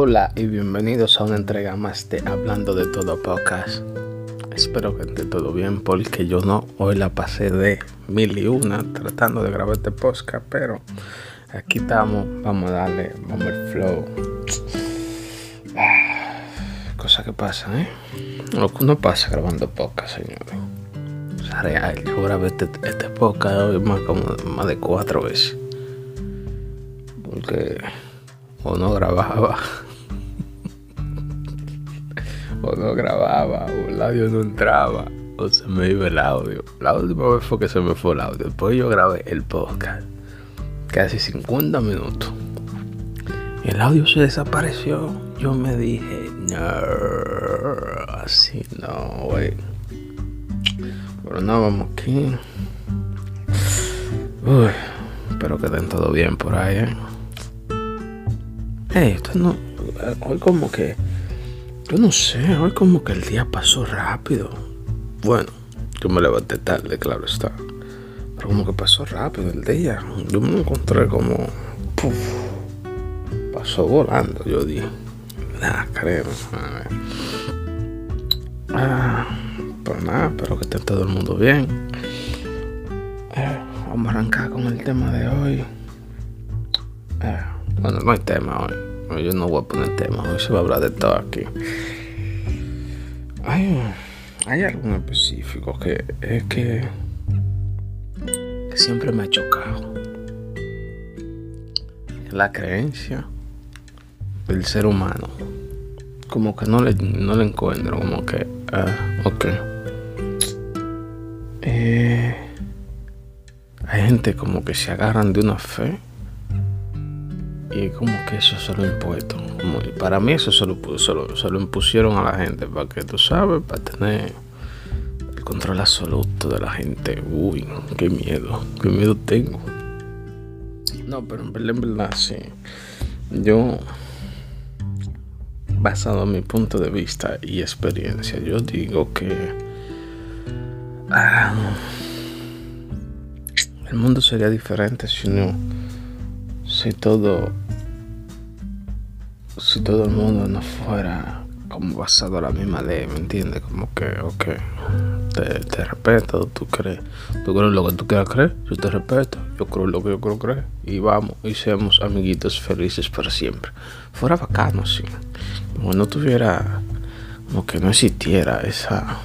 Hola y bienvenidos a una entrega más de Hablando de Todo Podcast. Espero que esté todo bien porque yo no. Hoy la pasé de mil y una tratando de grabar este podcast, pero aquí estamos. Vamos a darle, vamos al flow. Ah, cosa que pasa, ¿eh? Lo que uno pasa grabando podcast, señores. O sea, real. Yo grabé este, este podcast hoy más, como, más de cuatro veces. Porque o no grababa no grababa o el audio no entraba o se me iba el audio la última vez fue que se me fue el audio después yo grabé el podcast casi 50 minutos el audio se desapareció yo me dije no así no güey pero no vamos aquí uy espero que estén todo bien por ahí ¿eh? Hey, esto no. Hoy como que. Yo no sé, hoy como que el día pasó rápido. Bueno, yo me levanté tarde, claro está. Pero como que pasó rápido el día. Yo me encontré como. Puf, pasó volando, yo dije. Nah, creo. Ah, pues nada, espero que esté todo el mundo bien. Eh, vamos a arrancar con el tema de hoy. Eh, bueno, no hay tema hoy. Yo no voy a poner tema. Hoy se va a hablar de todo aquí. Hay, hay algo en específico que es que, siempre me ha chocado. La creencia del ser humano. Como que no le, no le encuentro. Como que, ah, ok. Eh, hay gente como que se agarran de una fe y como que eso se lo impuesto. Como, para mí eso se lo, se, impusieron a la gente para que tú sabes, para tener el control absoluto de la gente. Uy, qué miedo, qué miedo tengo. No, pero en verdad, en verdad, sí. Yo, basado en mi punto de vista y experiencia, yo digo que ah, el mundo sería diferente si no si todo si todo el mundo no fuera como basado a la misma ley, ¿me entiendes? Como que, ok, te, te, respeto, tú crees, tú crees lo que tú quieras creer, yo te respeto, yo creo lo que yo quiero creer, y vamos, y seamos amiguitos felices para siempre. Fuera bacano, sí. Como no tuviera, como que no existiera esa,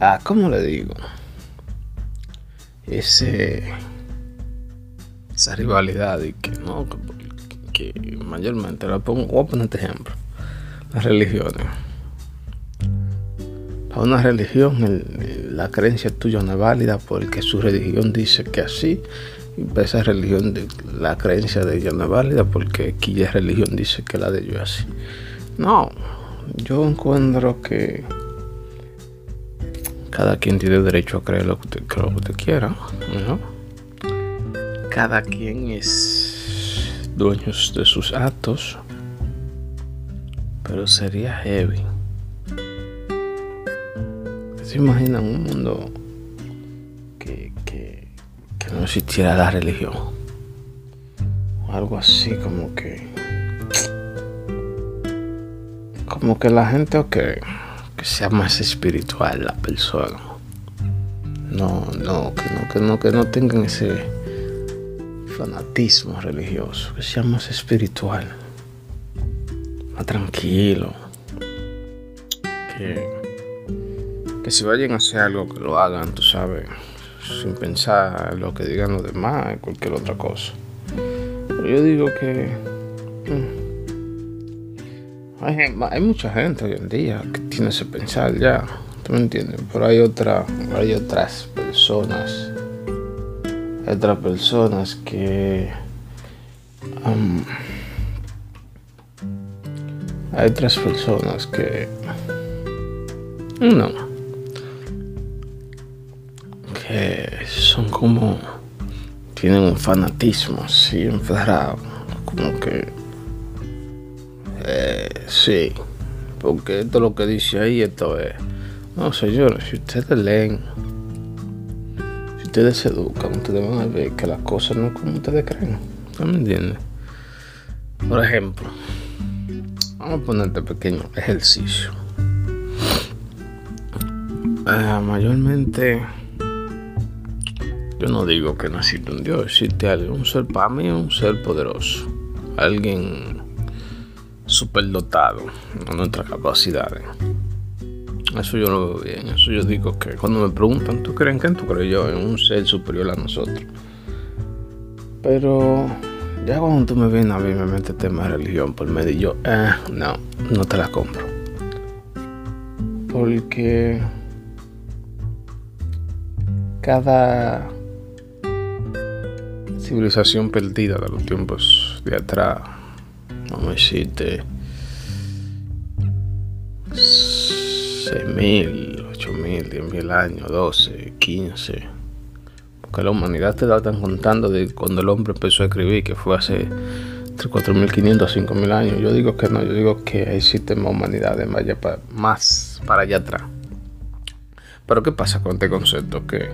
ah, ¿cómo le digo? Ese esa rivalidad y que no, que, mayormente, la pongo, voy a poner este ejemplo, las religiones. Para una religión, el, la creencia tuya no es válida porque su religión dice que así, y para esa religión, la creencia de ella no es válida porque aquella religión dice que la de ellos es así. No, yo encuentro que cada quien tiene derecho a creer lo que usted, lo que usted quiera, ¿no? Cada quien es dueño de sus actos, pero sería heavy. ¿Se imaginan un mundo que, que, no existiera la religión? O algo así como que... Como que la gente o que, que sea más espiritual la persona. No, no, que no, que no, que no tengan ese fanatismo religioso, que sea más espiritual, más tranquilo, que, que si vayan a hacer algo, que lo hagan, tú sabes, sin pensar lo que digan los demás, cualquier otra cosa. Pero yo digo que hay, hay, mucha gente hoy en día que tiene ese pensar ya, ¿tú me entiendes? Pero hay, otra, hay otras personas otras personas que hay otras personas que no que son como tienen un fanatismo así enfadado como que eh, sí porque esto lo que dice ahí esto es no señores si ustedes leen ustedes se educan, ustedes van a ver que las cosas no como ustedes creen. ¿No me entienden? Por ejemplo, Vamos a ponerte pequeño ejercicio. Eh, mayormente, yo no digo que no existe un Dios, existe alguien, un ser para mí, un ser poderoso, alguien superdotado a nuestras capacidades. Eso yo lo veo bien, eso yo digo que cuando me preguntan, ¿tú crees en qué? ¿Tú crees yo en un ser superior a nosotros? Pero ya cuando tú me vienes a ver me metes tema de religión por medio, yo, eh, no, no te la compro. Porque cada civilización perdida de los tiempos de atrás, vamos a decirte, 6.000, 8.000, 10.000 años, 12, 15. Porque la humanidad te la están contando de cuando el hombre empezó a escribir, que fue hace 4.500, 5.000 años. Yo digo que no, yo digo que existe más humanidad más para allá atrás. Pero ¿qué pasa con este concepto? Que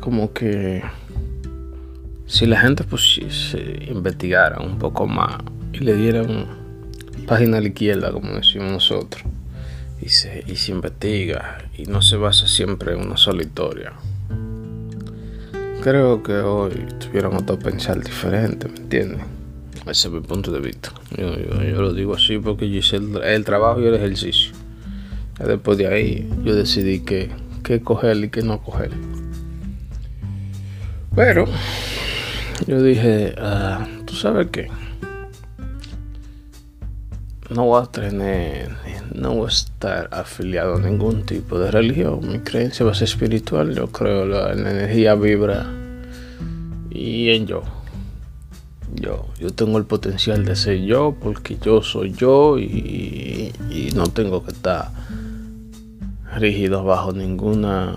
como que si la gente pues se investigara un poco más y le dieran página a la izquierda como decimos nosotros y se, y se investiga y no se basa siempre en una sola historia creo que hoy tuvieron otro pensar diferente ¿me entiendes? ese es mi punto de vista yo, lo digo así porque yo hice el trabajo y el ejercicio Después de ahí yo decidí que, qué coger y qué no coger. Pero yo dije, ah, tú sabes qué, no voy a tener, no voy a estar afiliado a ningún tipo de religión. Mi creencia va a ser espiritual. Yo creo la, la energía vibra y en yo. Yo, yo tengo el potencial de ser yo porque yo soy yo y, y no tengo que estar rígidos bajo ninguna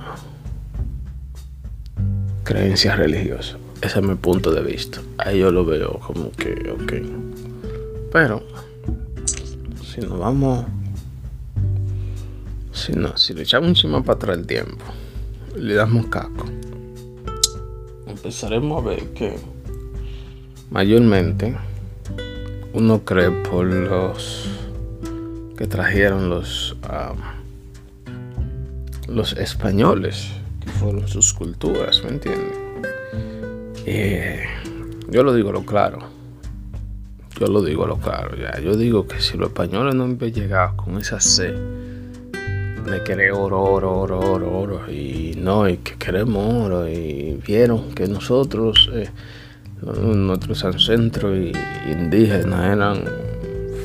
creencia religiosa. Ese es mi punto de vista. Ahí yo lo veo como que, ok. Pero, si nos vamos, si, no, si le echamos encima para atrás el tiempo, le damos caco, empezaremos a ver que mayormente uno cree por los que trajeron los... Um, los españoles, que fueron sus culturas, ¿me entiendes? Eh, yo lo digo lo claro. Yo lo digo lo claro, ya. Yo digo que si los españoles no han llegado con esa sed de querer oro, oro, oro, oro, oro, y no, y que queremos oro, y vieron que nosotros, eh, nuestros ancestros indígenas eran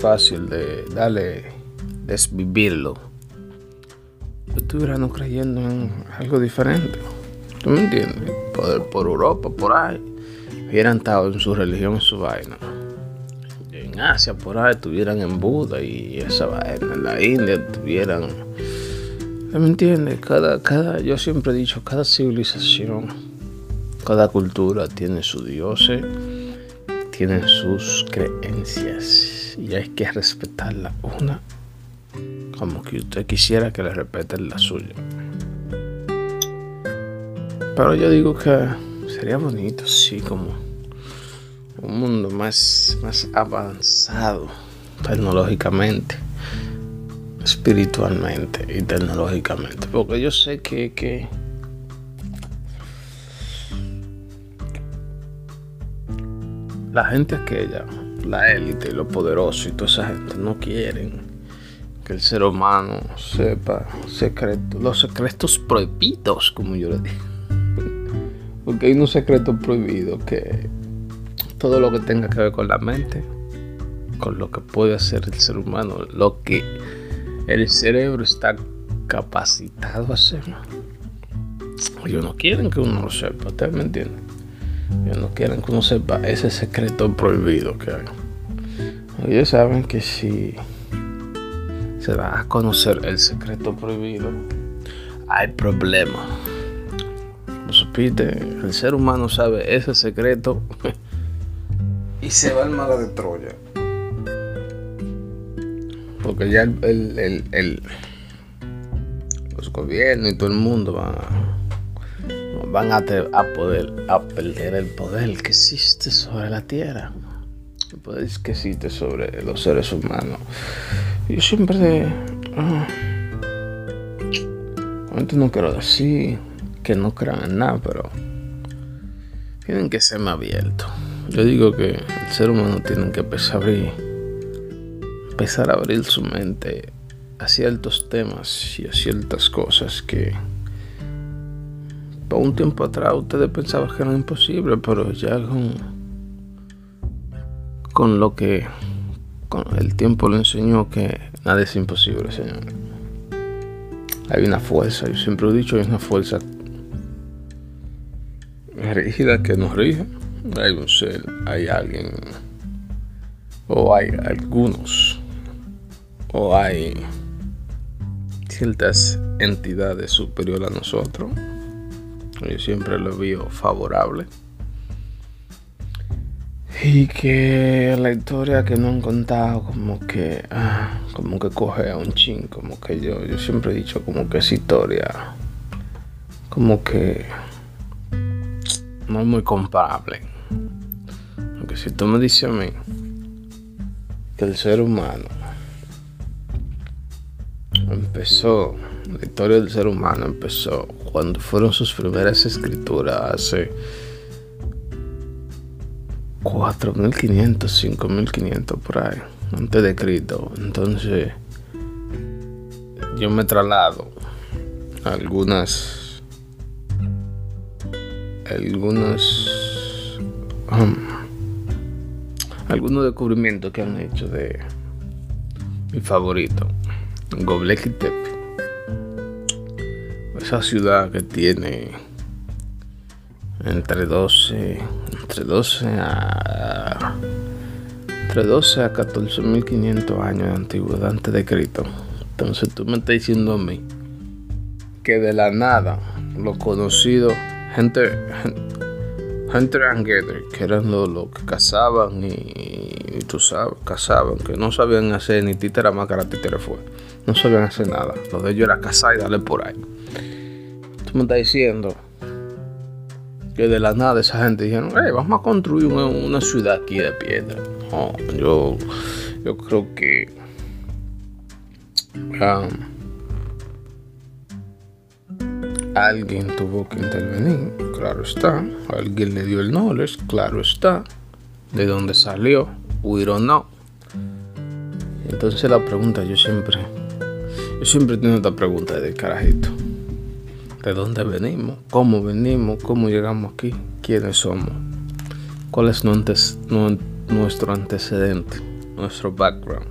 fácil de darle, desvivirlo estuvieran creyendo en algo diferente. ¿Tú me entiendes? Por, Europa, por ahí. Hubieran estado en su religión, en su vaina. En Asia, por ahí, estuvieran en Buda y esa vaina. En la India, estuvieran. ¿Me entiendes? Cada, cada, yo siempre he dicho, cada civilización, cada cultura tiene su dioses, tiene sus creencias. Y hay que respetarla una como que usted quisiera que le respeten la suya. Pero yo digo que sería bonito, sí, como un mundo más, más avanzado tecnológicamente, espiritualmente y tecnológicamente. Porque yo sé que, que la gente aquella, la élite, los poderosos y toda esa gente no quieren el ser humano sepa secretos, los secretos prohibidos, como yo le digo. Porque hay un secreto prohibido que todo lo que tenga que ver con la mente, con lo que puede hacer el ser humano, lo que el cerebro está capacitado a hacer. Ellos no quieren que uno lo sepa, ¿ustedes me entienden? Ellos no quieren que uno sepa ese secreto prohibido que hay. Ellos saben que si se va a conocer el secreto prohibido, hay problema. El ser humano sabe ese secreto y se va al mar de Troya. Porque ya el, el, los gobiernos y todo el mundo va, van a, poder a perder el poder que existe sobre la tierra, el poder que existe sobre los seres humanos. Yo siempre, uh, no quiero decir que no crean en nada, pero tienen que ser más abiertos. Yo digo que el ser humano tiene que empezar a abrir, empezar a abrir su mente a ciertos temas y a ciertas cosas que por un tiempo atrás ustedes pensaban que era imposible, pero ya con, con lo que con el tiempo le enseñó que nada es imposible, señor. Hay una fuerza, yo siempre he dicho, hay una fuerza rígida que nos rige. Hay un ser, hay alguien, o hay algunos, o hay ciertas entidades superiores a nosotros. Yo siempre lo veo favorable. Y que la historia que no han contado como que ah, como que coge a un chin, como que yo, yo siempre he dicho como que esa historia como que no es muy comparable. Porque si tú me dices a mí que el ser humano empezó, la historia del ser humano empezó cuando fueron sus primeras escrituras hace 4.500, 5.500 por ahí, antes de Cristo. Entonces, yo me traslado a algunas, algunas, um, algunos descubrimientos que han hecho de mi favorito, Göbekli Tepe. Esa ciudad que tiene entre 12, entre 12 a entre 12 a 14.500 años de antigüedad antes de Cristo. Entonces tú me estás diciendo a mí que de la nada gente, gente que eran los, que cazaban y, tú sabes, cazaban, que no sabían hacer ni títera más que la títera fue no sabían hacer nada. Lo de ellos era cazar y darle por ahí. Tú me estás diciendo que de la nada esa gente dijeron, hey, vamos a construir una, ciudad aquí de piedra. No, yo, yo creo que um, alguien tuvo que intervenir, claro está. Alguien le dio el knowledge, claro está. De dónde salió, huir o no. Entonces la pregunta yo siempre yo siempre tengo esta pregunta de carajito. ¿De dónde venimos? ¿Cómo venimos? ¿Cómo llegamos aquí? ¿Quiénes somos? ¿Cuál es nuestro antecedente? Nuestro background.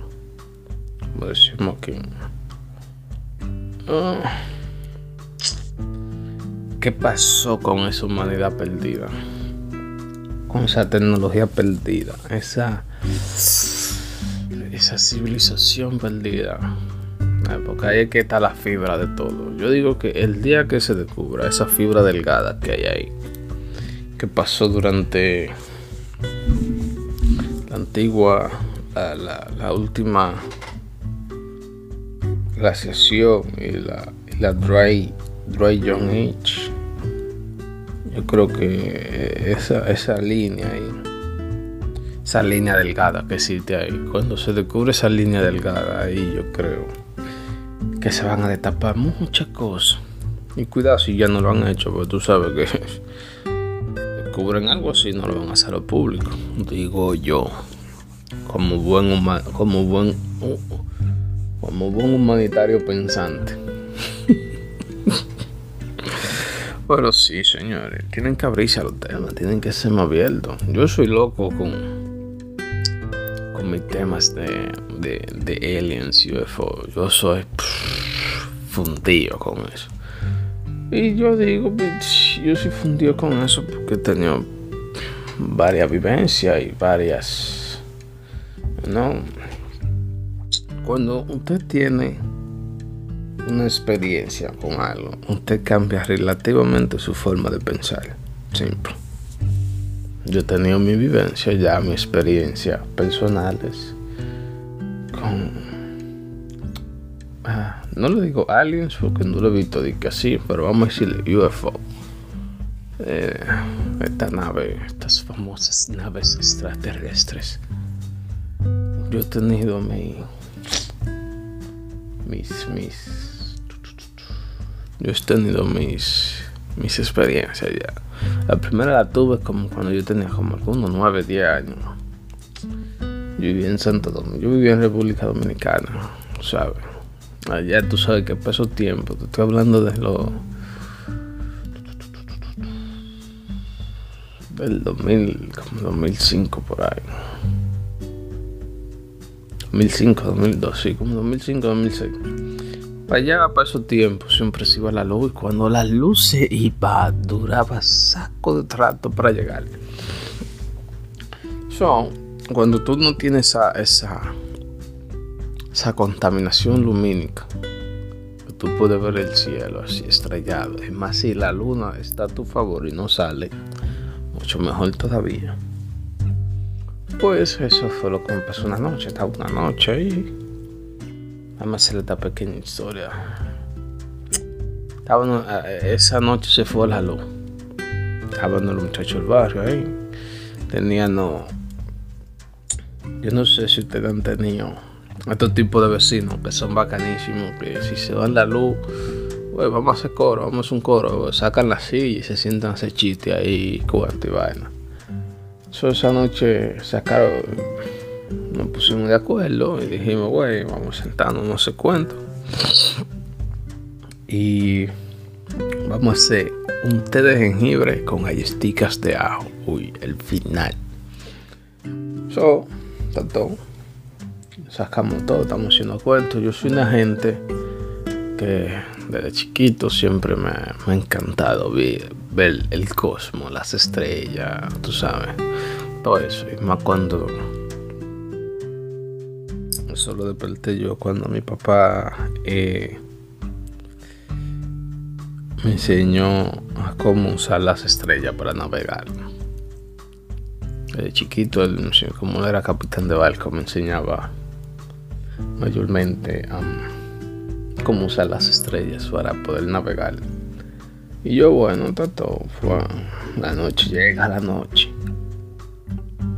Como decimos aquí. Ah. ¿Qué pasó con esa humanidad perdida? Con esa tecnología perdida. Esa, esa civilización perdida porque ahí es que está la fibra de todo. Yo digo que el día que se descubra esa fibra delgada que hay ahí, que pasó durante la antigua, la, última glaciación y la, la dry, dry Young Age, yo creo que esa, esa línea ahí, esa línea delgada que existe ahí, cuando se descubre esa línea delgada ahí, yo creo que se van a destapar muchas cosas. Y cuidado si ya no lo han hecho, porque tú sabes que descubren algo así, no lo van a hacer al público. Digo yo, como buen como buen como buen humanitario pensante. Pero sí, señores, tienen que abrirse a los temas, tienen que ser más abiertos. Yo soy loco con con mis temas de, de, de aliens, UFO. Yo soy fundido con eso. Y yo digo, yo soy fundido con eso porque he tenido varias vivencias y varias. ¿No? Cuando usted tiene una experiencia con algo, usted cambia relativamente su forma de pensar. Simple. Yo he tenido mi vivencia, ya mi experiencia personales con Ah, no le digo aliens porque no lo he visto de que así, pero vamos a decirle UFO. eh, esta nave, estas famosas naves extraterrestres. Yo he tenido mi, mis, mis, yo he tenido mis, mis experiencias ya. La primera la tuve como cuando yo tenía como algunos 9, 10 años. Yo vivía en Santo Domingo, yo vivía en República Dominicana, ¿sabes? Allá tú sabes que pasó tiempo, te estoy hablando de lo del 2000, como 2005 por ahí. 2005, 2002, sí, como 2005, 2006. Para allá, para esos tiempos, siempre se iba la luz y cuando la luz se iba, duraba saco de trato para llegar. So, cuando tú no tienes esa, esa, esa contaminación lumínica, tú puedes ver el cielo así estrellado. Es más, si la luna está a tu favor y no sale, mucho mejor todavía. Pues eso fue lo que me pasó una noche. Estaba una noche y. Vamos a hacer esta pequeña historia. Eh, esa noche se fue la luz. Estaban los muchachos del barrio ahí. Tenían. No, yo no sé si ustedes han tenido estos tipos de vecinos que son bacanísimos. Que si se van la luz, vamos a hacer coro, vamos a hacer un coro. Sacan la silla y se sientan a hacer chistes ahí, cuanto y vaina esa noche sacaron, nos pusimos de acuerdo y dijimos, güey, vamos a sentarnos, no sé cuánto. Y vamos a hacer un té de jengibre con galletitas de ajo. Uy, el final. So, tanto, sacamos todo, estamos haciendo cuentos. Yo soy una gente que desde chiquito siempre me, ha encantado ver, ver, el cosmos, las estrellas, tú sabes, todo eso. Y más cuando eso lo desperté yo cuando mi papá eh, me enseñó a cómo usar las estrellas para navegar. Desde chiquito, como era capitán de barco, me enseñaba mayormente a cómo usar las estrellas para poder navegar. Y yo, bueno, todo fue la noche, llega la noche.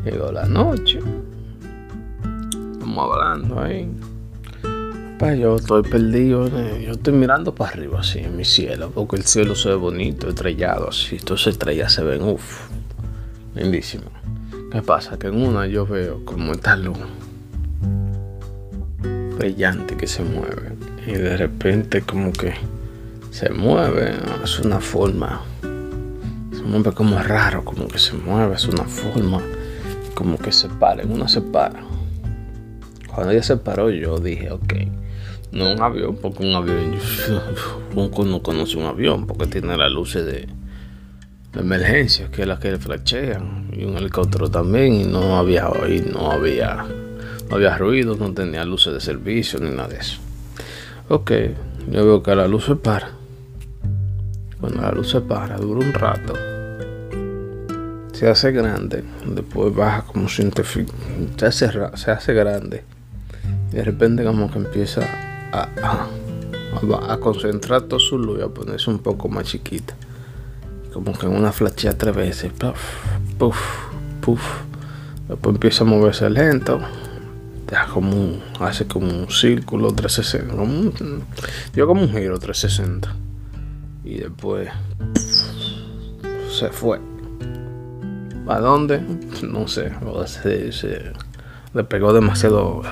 Llegó la noche. Hablando ahí. Pues yo estoy perdido, eh, yo estoy mirando para arriba así en mi cielo, porque el cielo se ve bonito, estrellado así, las estrellas se ven, uff, lindísimo. ¿Qué pasa? Que en una yo veo como esta luz brillante que se mueve y de repente como que se mueve, es una forma, se mueve como raro, como que se mueve, es una forma, como que se para, uno se para. Cuando ella se paró yo dije, ok, no un avión, porque un avión, yo, no conoce un avión, porque tiene las luces de, de emergencia, que es la que flashean, y un helicóptero también, y no había, y no había, no había ruido, no tenía luces de servicio ni nada de eso. Ok, yo veo que la luz se para. Cuando la luz se para, dura un rato. Se hace grande. Después baja como científico. Se hace, se hace grande. Y de repente como que empieza a, concentrar todo su luz y a ponerse un poco más chiquita. Como que en una flashea tres veces. Puff, puff, puff. Después empieza a moverse lento hace como un círculo 360, como yo como un giro 360 y después se fue. ¿A dónde? No sé, se, se le pegó demasiado.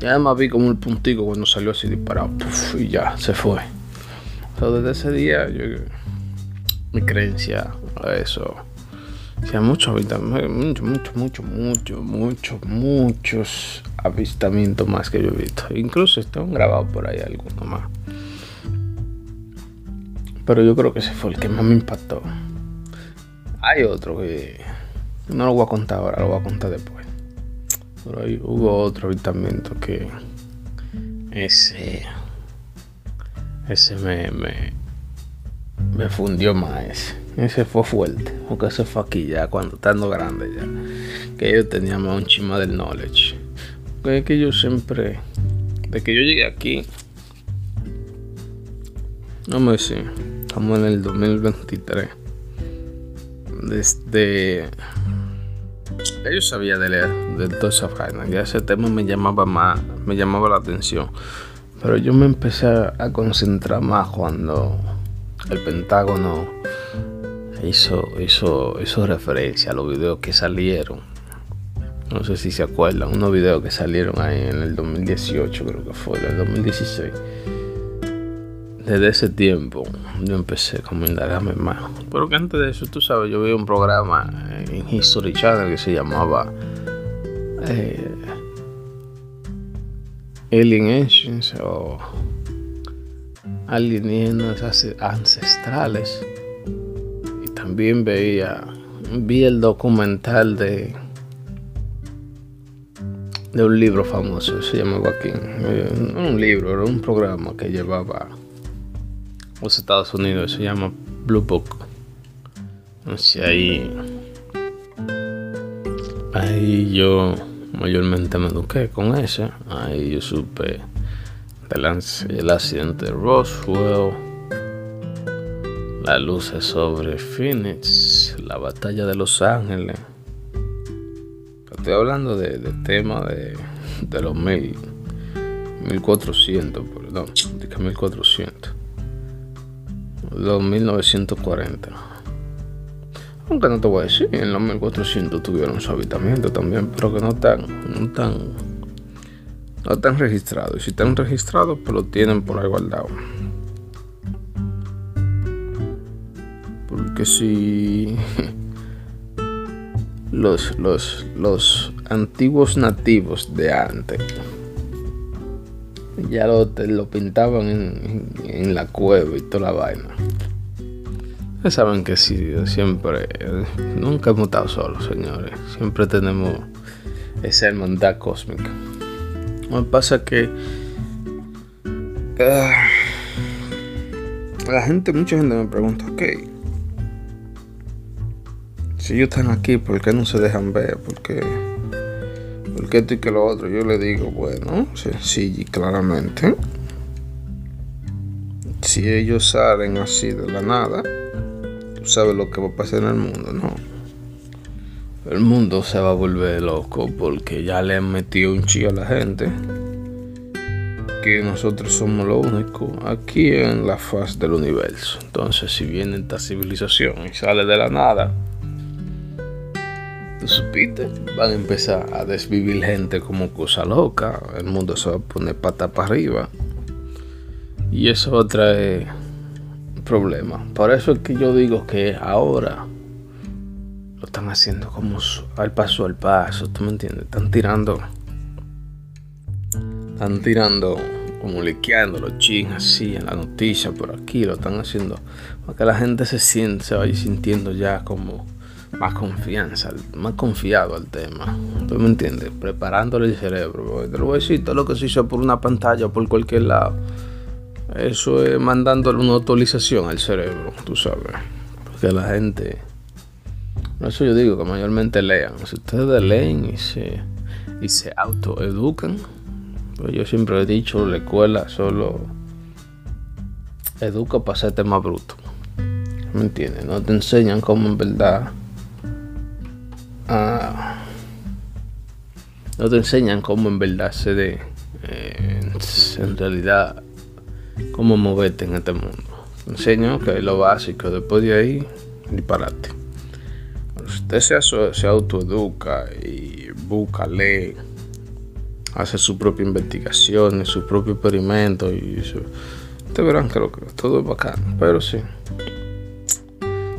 Ya además vi como el puntico cuando salió así disparado y ya se fue. desde ese día yo, mi creencia a eso sea, mucho mucho, mucho, mucho, mucho, mucho, muchos avistamientos más que yo he visto. Incluso están grabados por ahí algunos más. Pero yo creo que ese fue el que más me impactó. Hay otro que no lo voy a contar ahora, lo voy a contar después. Pero ahí hubo otro avistamiento que ese ese me, me, me fundió más ese. fue fuerte, porque ese fue aquí ya, cuando estando grande ya. Que yo tenía más un chima del knowledge. Que es que yo siempre, de que yo llegué aquí, no me sé, estamos en el 2023. Desde. Yo sabía de leer de toda esa vaina. Ya ese tema me llamaba más, me llamaba la atención. Pero yo me empecé a concentrar más cuando el Pentágono hizo, hizo, hizo referencia a los videos que salieron. No sé si se acuerdan, unos videos que salieron ahí en el 2018, creo que fue, en el 2016. Desde ese tiempo yo empecé como indagarme más. Pero que antes de eso, tú sabes, yo vi un programa en History Channel que se llamaba eh, Alien Engines o alienígenas ancestrales. Y también veía, vi el documental de, de un libro famoso, se llama Joaquín. No un libro, era un programa que llevaba los Estados Unidos, se llama Blue Book. Entonces ahí, ahí yo mayormente me eduqué con ese. Ahí yo supe el accidente de Roswell, las luces sobre Phoenix, la batalla de Los Ángeles. Estoy hablando de, tema de, de, los mil, 1400, perdón, de 1400, los 1940. Aunque no te voy a decir, en los 1400 tuvieron su habitamiento también, pero que no tan, no tan no están registrados. Y si están registrados, pues lo tienen por ahí guardado. Porque si los, los, los antiguos nativos de antes ya lo, lo pintaban en, en, la cueva y toda la vaina. Ustedes saben que sí, siempre, nunca hemos estado solos, señores. Siempre tenemos esa hermandad cósmica. Me pasa que ah, la gente, mucha gente me pregunta, ok, si ellos están aquí, ¿por qué no se dejan ver? ¿Por qué, ¿Por qué esto y que lo otro? Yo le digo, bueno, sencillo y claramente. Si ellos salen así de la nada, tú sabes lo que va a pasar en el mundo, ¿no? el mundo se va a volver loco porque ya le han metido un chillo a la gente que nosotros somos lo único aquí en la faz del universo. Entonces, si viene esta civilización y sale de la nada, van a empezar a desvivir gente como cosa loca. El mundo se va a poner pata para arriba. Y eso trae problema. Por eso es que yo digo que ahora lo están haciendo como al paso al paso, ¿tú me entiendes? Están tirando, están tirando, como liqueando los ching así en la noticia por aquí, lo están haciendo para que la gente se siente, se vaya sintiendo ya como más confianza, más confiado al tema. ¿Tú me entiendes? Preparándole el cerebro. Te lo voy a decir, todo lo que se hizo por una pantalla o por cualquier lado. Eso es mandándole una actualización al cerebro, tú sabes. Porque la gente eso yo digo que mayormente lean. Si ustedes leen y se, y se autoeducan, pues yo siempre he dicho, la escuela solo educa para hacerte más bruto. ¿Me entiendes? No te enseñan cómo en verdad... no te enseñan cómo en verdad se de... Eh, en realidad, cómo moverte en este mundo. Te enseñan que es lo básico. Después de ahí, disparate usted se, se autoeduca y busca, lee, hace su propia investigación, su propio experimento y eso, ustedes verán que, todo es bacano, pero sí,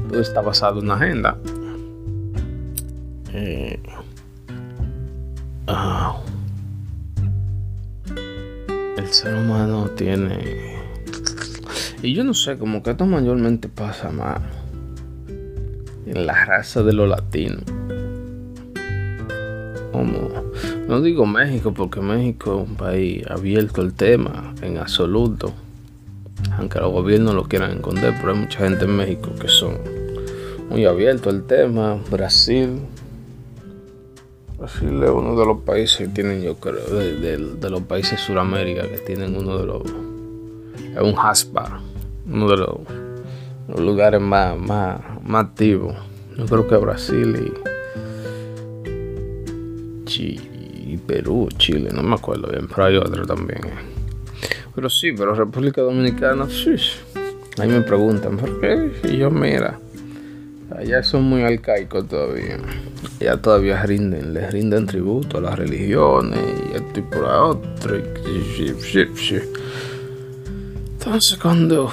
todo está basado en una agenda. Eh, ah, el ser humano tiene... Y yo no sé, como que esto mayormente pasa más en la raza de los latinos. Como, no digo México porque México es un país abierto al tema en absoluto. Aunque los gobiernos lo quieran esconder, pero hay mucha gente en México que son muy abiertos al tema. Brasil. Brasil es uno de los países que tienen, yo creo, de, los países de Sudamérica que tienen uno de los. Es un haspa. Uno de los lugares más, más, más activos. Yo creo que Brasil y, y Perú, Chile, no me acuerdo bien, pero hay otro también. Pero sí, pero República Dominicana, sí. Ahí me preguntan, ¿por qué? Y yo, mira, allá son muy arcaicos todavía. Ya todavía rinden, les rinden tributo a las religiones y esto y por otro. Entonces cuando,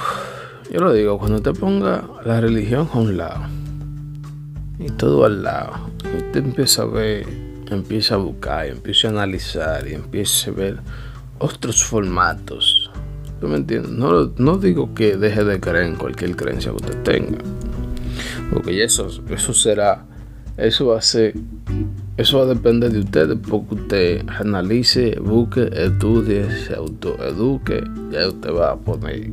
yo lo digo, cuando te ponga la religión a un lado y todo al lado, y te empieza a ver, empieza a buscar, empieza a analizar y empieza a ver otros formatos. ¿Tú me entiendes? No, no digo que deje de creer en cualquier creencia que usted tenga. Porque eso, eso será, eso va a ser, eso va a depender de usted, porque usted analice, busque, estudie, se autoeduque, ya usted va a poner,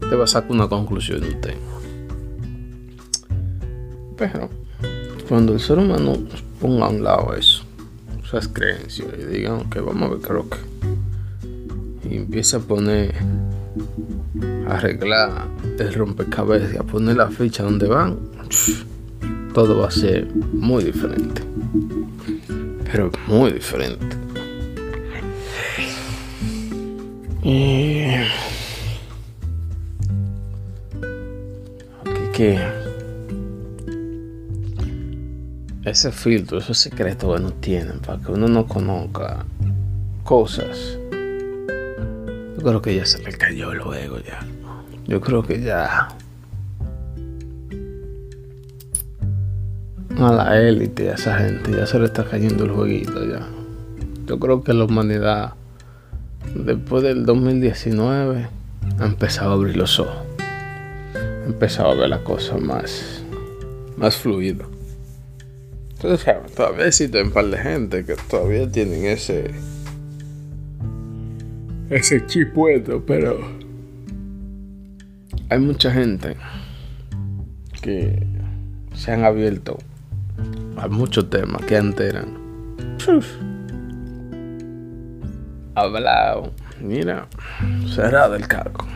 usted va a sacar una conclusión de usted. Pero cuando el ser humano ponga a un lado eso, esas creencias, y digan que vamos a ver, creo que y empieza a poner, arreglar el rompecabezas poner la ficha donde van, todo va a ser muy diferente. Pero muy diferente. Y aquí que ese filtro, esos secretos que no tienen para que uno no conozca cosas yo creo que ya se le cayó luego ya. Yo creo que ya. A la élite, a esa gente, ya se le está cayendo el jueguito ya. Yo creo que la humanidad, después del 2019, ha empezado a abrir los ojos. Ha empezado a ver las cosas más, más fluido. Entonces, todavía existe un par de gente que todavía tienen ese ese chip puesto, pero hay mucha gente que se han abierto a muchos temas que antes eran hablado, mira, cerrado el cargo.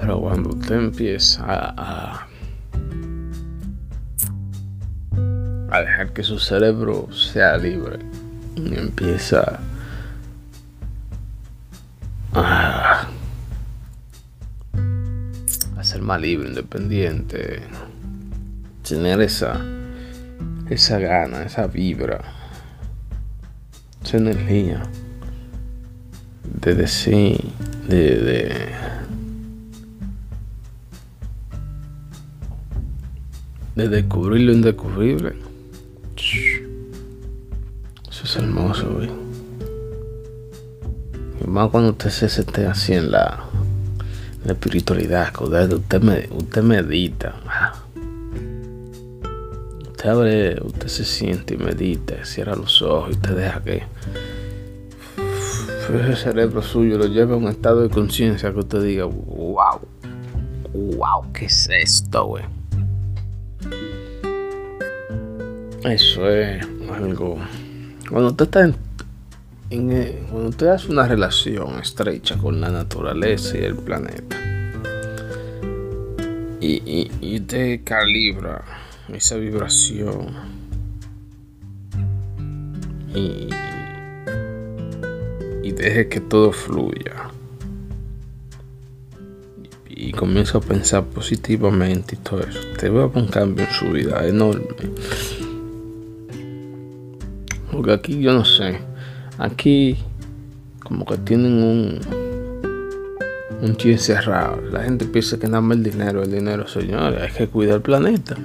Pero cuando usted empieza a, a dejar que su cerebro sea libre y empieza a ser más libre, independiente, tener esa, esa gana, esa vibra, esa energía de decir, de, de, de descubrir lo indescubrible. Eso es hermoso, güey más cuando usted se esté así en la, la espiritualidad, usted, usted, medita. Usted abre, usted se siente y medita, cierra los ojos y usted deja que ese cerebro suyo lo lleve a un estado de conciencia que usted diga, wow, wow, ¿qué es esto, güey? Eso es algo. Cuando usted está en eh, cuando usted hace una relación estrecha con la naturaleza y el planeta y, y, te calibra esa vibración y, y deje que todo fluya y comienza a pensar positivamente y todo eso, te va a un cambio en su vida enorme. Porque aquí yo no sé Aquí como que tienen un un chiste cerrado. La gente piensa que nada más el dinero, el dinero, señores, hay que cuidar el planeta.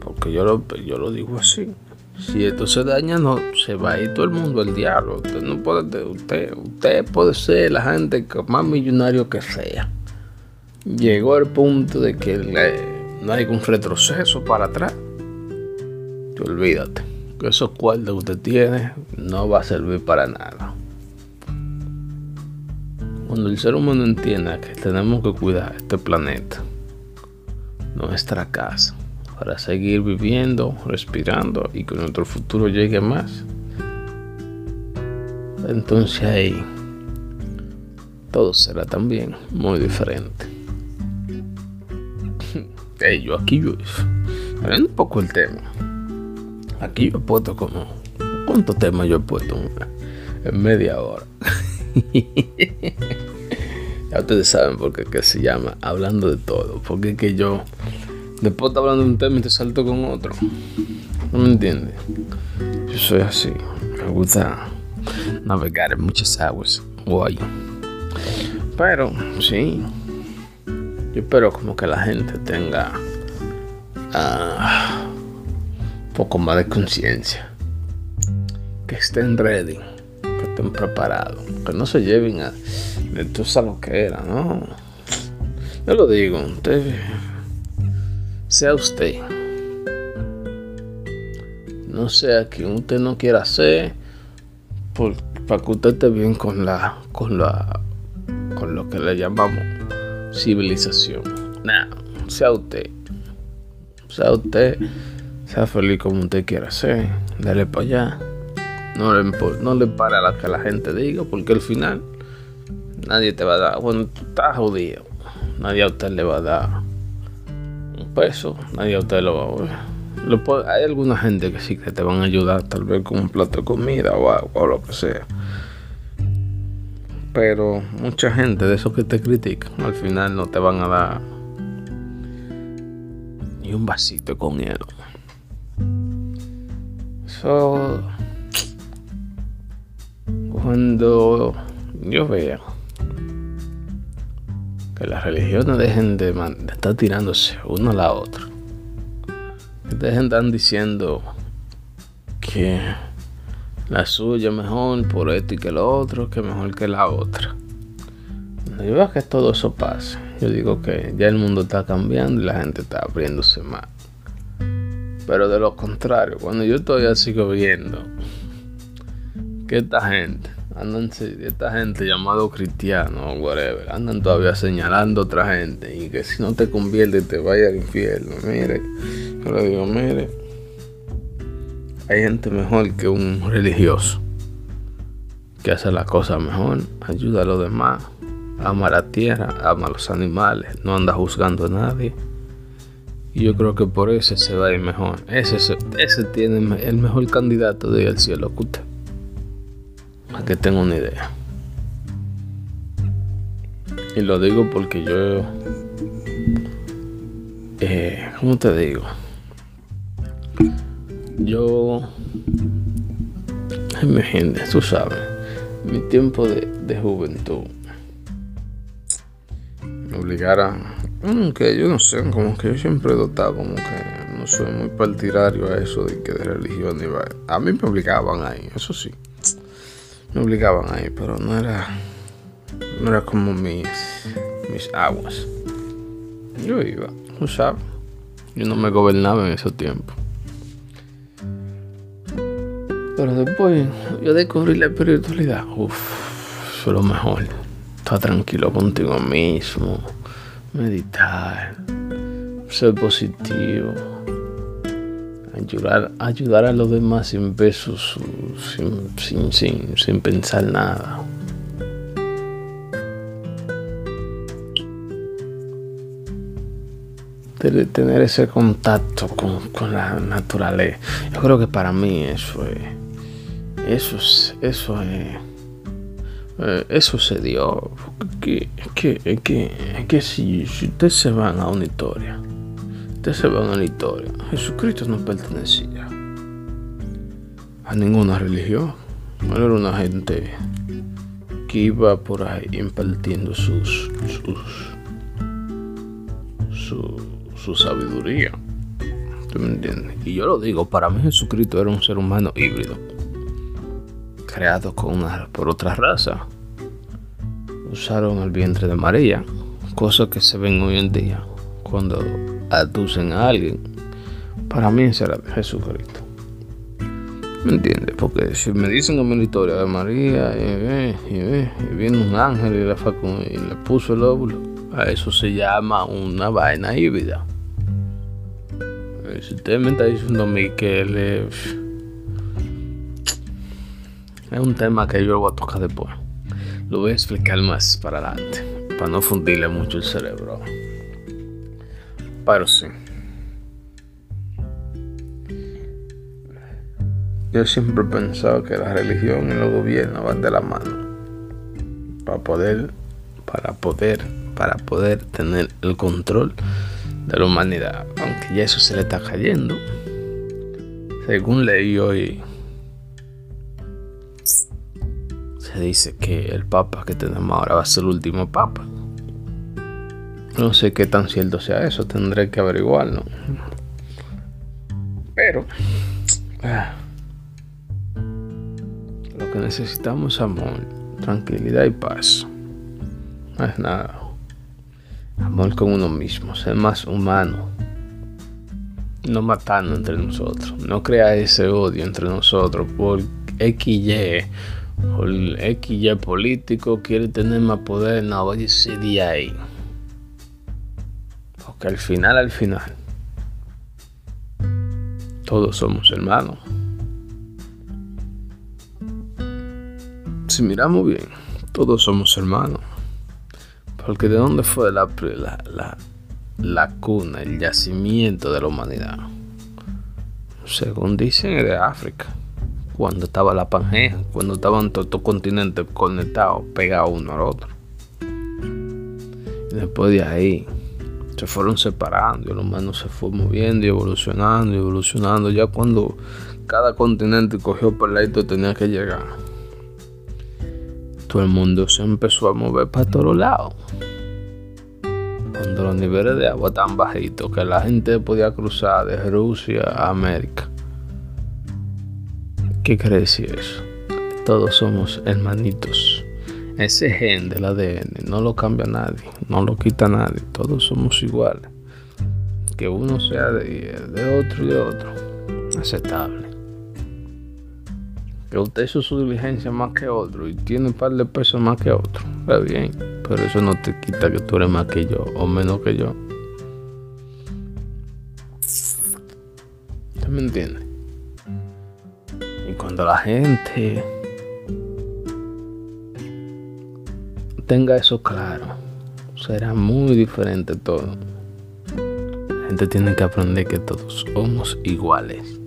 Porque yo lo, yo lo digo así. Si esto se daña, no se va a ir todo el mundo al diablo. Usted no puede, usted, usted puede ser la gente más millonario que sea. Llegó el punto de que no hay un retroceso para atrás. olvídate esos cuartos que usted tiene no va a servir para nada. Cuando el ser humano entienda que tenemos que cuidar este planeta, nuestra casa, para seguir viviendo, respirando y que nuestro futuro llegue más, entonces ahí todo será también muy diferente. Hey, yo aquí yo, un poco el tema. Aquí yo he puesto como. ¿Cuántos temas yo he puesto en media hora? ya ustedes saben por qué se llama hablando de todo. Porque es que yo después de hablando de un tema y te salto con otro. ¿No me entiendes? Yo soy así. Me gusta navegar en muchas aguas. Guay. Pero, sí. Yo espero como que la gente tenga un poco más de conciencia. Que estén ready. Que estén preparados. Que no se lleven a... De sabes lo que era, ¿no? Yo lo digo. Usted... Sea usted. No sea que usted no quiera ser. para que usted esté bien con la... Con la con lo que le llamamos civilización. Nah, sea usted. Sea usted. Sea feliz como usted quiera ser. Dale para allá. No le, no le para a que la gente diga, porque al final nadie te va a dar. Cuando tú estás jodido, nadie a usted le va a dar un peso. Nadie a usted lo va a ver. hay alguna gente que sí que te van a ayudar, tal vez con un plato de comida o algo, o lo que sea. Pero mucha gente de esos que te critican, al final no te van a dar ni un vasito con hielo. So, cuando yo vea que las religiones dejen de, estar tirándose una a la otra, que dejen de estar diciendo que la suya mejor por esto y que lo otro, que mejor que la otra. Yo veo que todo eso pasa, yo digo que ya el mundo está cambiando y la gente está abriéndose más. Pero de lo contrario, cuando yo estoy así viendo que esta gente, andan, esta gente llamado cristiano o whatever, andan todavía señalando a otra gente y que si no te convierte te vaya al infierno. Mire, yo le digo, mire, hay gente mejor que un religioso que hace las cosas mejor, ayuda a los demás, ama la tierra, ama a los animales, no anda juzgando a nadie. Yo creo que por eso se va a ir mejor. Ese, ese tiene el mejor candidato de al cielo usted. Para que tenga una idea. Y lo digo porque yo. Eh, ¿Cómo te digo? Yo, imagínate, tú sabes, mi tiempo de, juventud me obligara, que yo no sé, como que yo siempre he dotado, como que no soy muy partidario a eso de que de religión iba. A mí me obligaban ahí, eso sí, me obligaban ahí, pero no era, no era como mis, mis aguas. Yo iba, tú sabes, yo no me gobernaba en ese tiempo. Pero después yo descubrí la espiritualidad. Uf, eso es lo mejor. Estar tranquilo contigo mismo. Meditar. Ser positivo. Ayudar, ayudar a los demás sin besos, sin, sin, sin, sin pensar nada. tener ese contacto con, con, la naturaleza. Yo creo que para mí eso es eso, eso, eh, eso se dio. Que, que, que, que si, si ustedes se van a una historia, ustedes se van a una historia, Jesucristo no pertenecía a ninguna religión. era una gente que iba por ahí impartiendo sus, sus, su, su sabiduría. ¿Tú me entiendes? Y yo lo digo, para mí Jesucristo era un ser humano híbrido creado con por otra raza. Usaron el vientre de María, cosas que se ven hoy en día cuando aducen a alguien. Para mí será Jesucristo. ¿Me entiendes? Porque si me dicen una historia de María y, y, viene un ángel y y le puso el óvulo, a eso se llama una vaina híbrida. Si usted me está diciendo a mí que le es un tema que yo voy a tocar después. Lo voy a explicar más para adelante, para no fundirle mucho el cerebro. Pero sí. Yo siempre he pensado que la religión y los gobiernos van de la mano. Para poder, para poder, para poder tener el control de la humanidad. Aunque ya eso se le está cayendo. Según leí hoy, dice que el papa que tenemos ahora va a ser el último papa. No sé qué tan cierto sea eso, tendré que averiguarlo. Pero... Ah, lo que necesitamos es amor, tranquilidad y paz. No es nada. Amor con uno mismo, ser más humano. No matando entre nosotros. No crear ese odio entre nosotros por XY. O el XY político quiere tener más poder. No, vaya ese día ahí. Porque al final, al final, todos somos hermanos. si miramos bien, todos somos hermanos. Porque de dónde fue la, la, la, cuna, el yacimiento de la humanidad. Según dicen, es de África. Cuando estaba la Pangea, cuando estaban todos los continentes conectados, pegados uno al otro. Y después de ahí, se fueron separando y el humano se fue moviendo y evolucionando y evolucionando. Ya cuando cada continente cogió por el tenía que llegar todo el mundo se empezó a mover para todos lados. Cuando los niveles de agua tan bajitos que la gente podía cruzar de Rusia a América. ¿Qué quiere decir eso? Todos somos hermanitos. Ese gen del ADN no lo cambia nadie, no lo quita nadie. Todos somos iguales. Que uno sea de, de otro y de otro. Aceptable que usted hizo su diligencia más que otro y tiene un par de pesos más que otro. Está bien, pero eso no te quita que tú eres más que yo o menos que yo. ¿Usted me entiende? Cuando la gente tenga eso claro, será muy diferente todo. La gente tiene que aprender que todos somos iguales.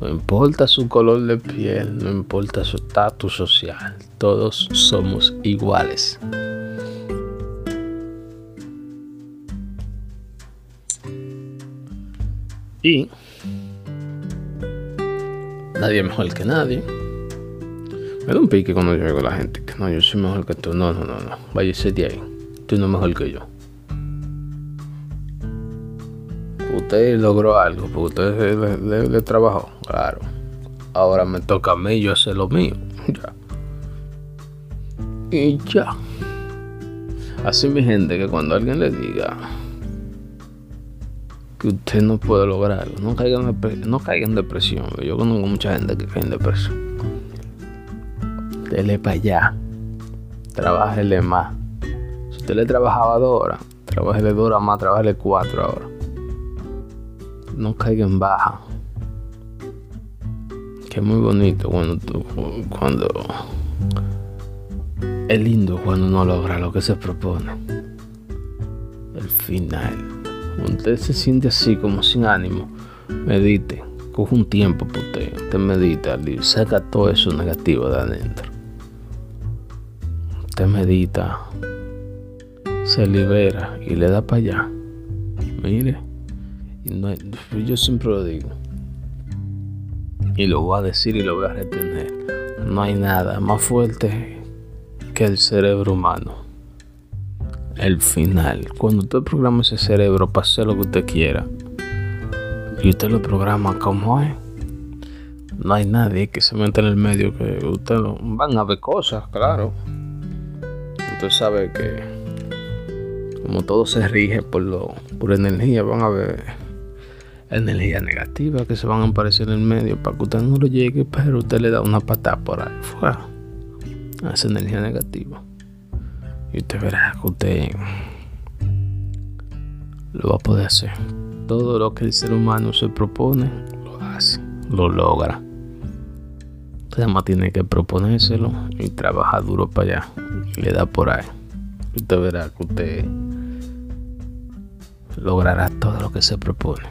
No importa su color de piel, no importa su estatus social, todos somos iguales. Y nadie mejor que nadie. Me da un pique cuando yo a la gente no, yo soy mejor que tú. No, no, no, no. Váyase de ahí. Tú no mejor que yo. usted logró algo, porque usted le, trabajó, claro. Ahora me toca a mí yo hacer lo mío. Ya. Y ya. Así mi gente, que cuando alguien le diga que usted no puede lograrlo, no caiga en, no caiga depresión. Yo conozco mucha gente que cae en depresión. Dele para allá. Trabájele más. Si usted le trabajaba dos horas, trabájele dos horas más, trabájele cuatro horas no caiga en baja. Que es muy bonito cuando, cuando es lindo cuando uno logra lo que se propone. El final. Usted se siente así como sin ánimo, medite. Coge un tiempo para usted. Usted medita y saca todo eso negativo de adentro. Usted medita, se libera y le da para allá. Mire yo siempre lo digo. Y lo voy a decir y lo voy a retener. No hay nada más fuerte que el cerebro humano. El final. Cuando usted programa ese cerebro para hacer lo que usted quiera. Y usted lo programa como es. No hay nadie que se meta en el medio que usted lo... Van a ver cosas, claro. Usted sabe que como todo se rige por, lo, por energía, van a ver energía negativa que se van a aparecer en el medio para que usted no lo llegue, pero usted le da una patada por ahí fuera a esa energía negativa. Y usted verá que usted lo va a poder hacer. Todo lo que el ser humano se propone, lo hace, lo logra. Usted además tiene que proponérselo y trabajar duro para allá. Y le da por ahí. Usted verá que usted logrará todo lo que se propone.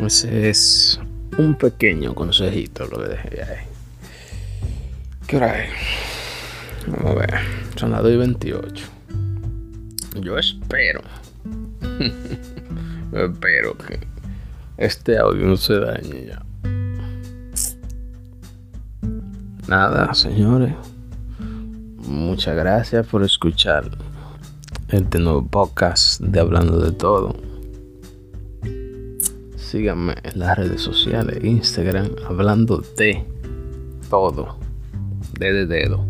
Ese es un pequeño consejito lo que dejé ahí. ¿Qué hora? Vamos a ver. Son las 2 y 28. Yo espero. espero que este audio no se dañe ya. Nada, señores. Muchas gracias por escuchar este nuevo podcast de Hablando de Todo. Síganme en las redes sociales, Instagram, hablando de todo. De de dedo.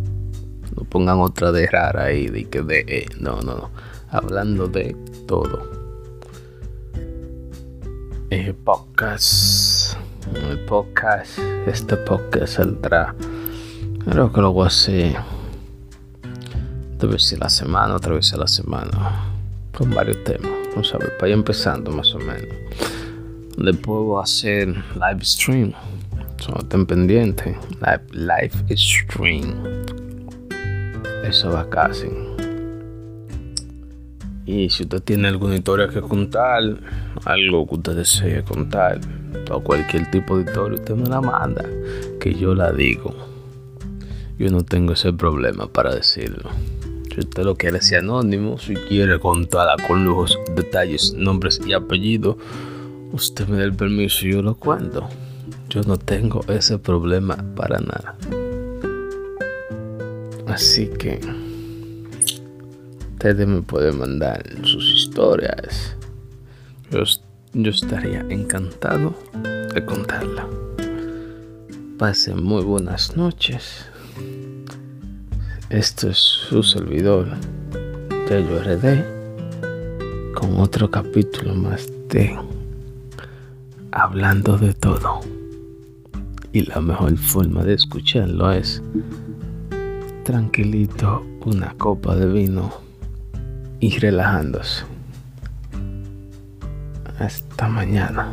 No pongan otra de rara ahí, de que de. Eh, no, no, no. Hablando de todo. El podcast. El podcast. Este podcast saldrá. Creo que lo voy a hacer. Otra vez a la semana, otra vez a la semana. Con varios temas. Vamos a ver, para ir empezando más o menos. Después voy a hacer live stream. So, estén pendientes. Live stream. Eso va casi. Y si usted tiene alguna historia que contar, algo que usted desee contar, o cualquier tipo de historia, usted me la manda, que yo la digo. Yo no tengo ese problema para decirlo. Si usted lo quiere ser anónimo, si quiere contarla con lujos, detalles, nombres y apellidos, usted me da el permiso y yo lo cuento. Yo no tengo ese problema para nada. Así que ustedes me pueden mandar sus historias. Yo, yo estaría encantado de contarla. Pasen muy buenas noches. Esto es su servidor, Tello RD, con otro capítulo más de Hablando de todo. Y la mejor forma de escucharlo es tranquilito, una copa de vino y relajándose. Hasta mañana.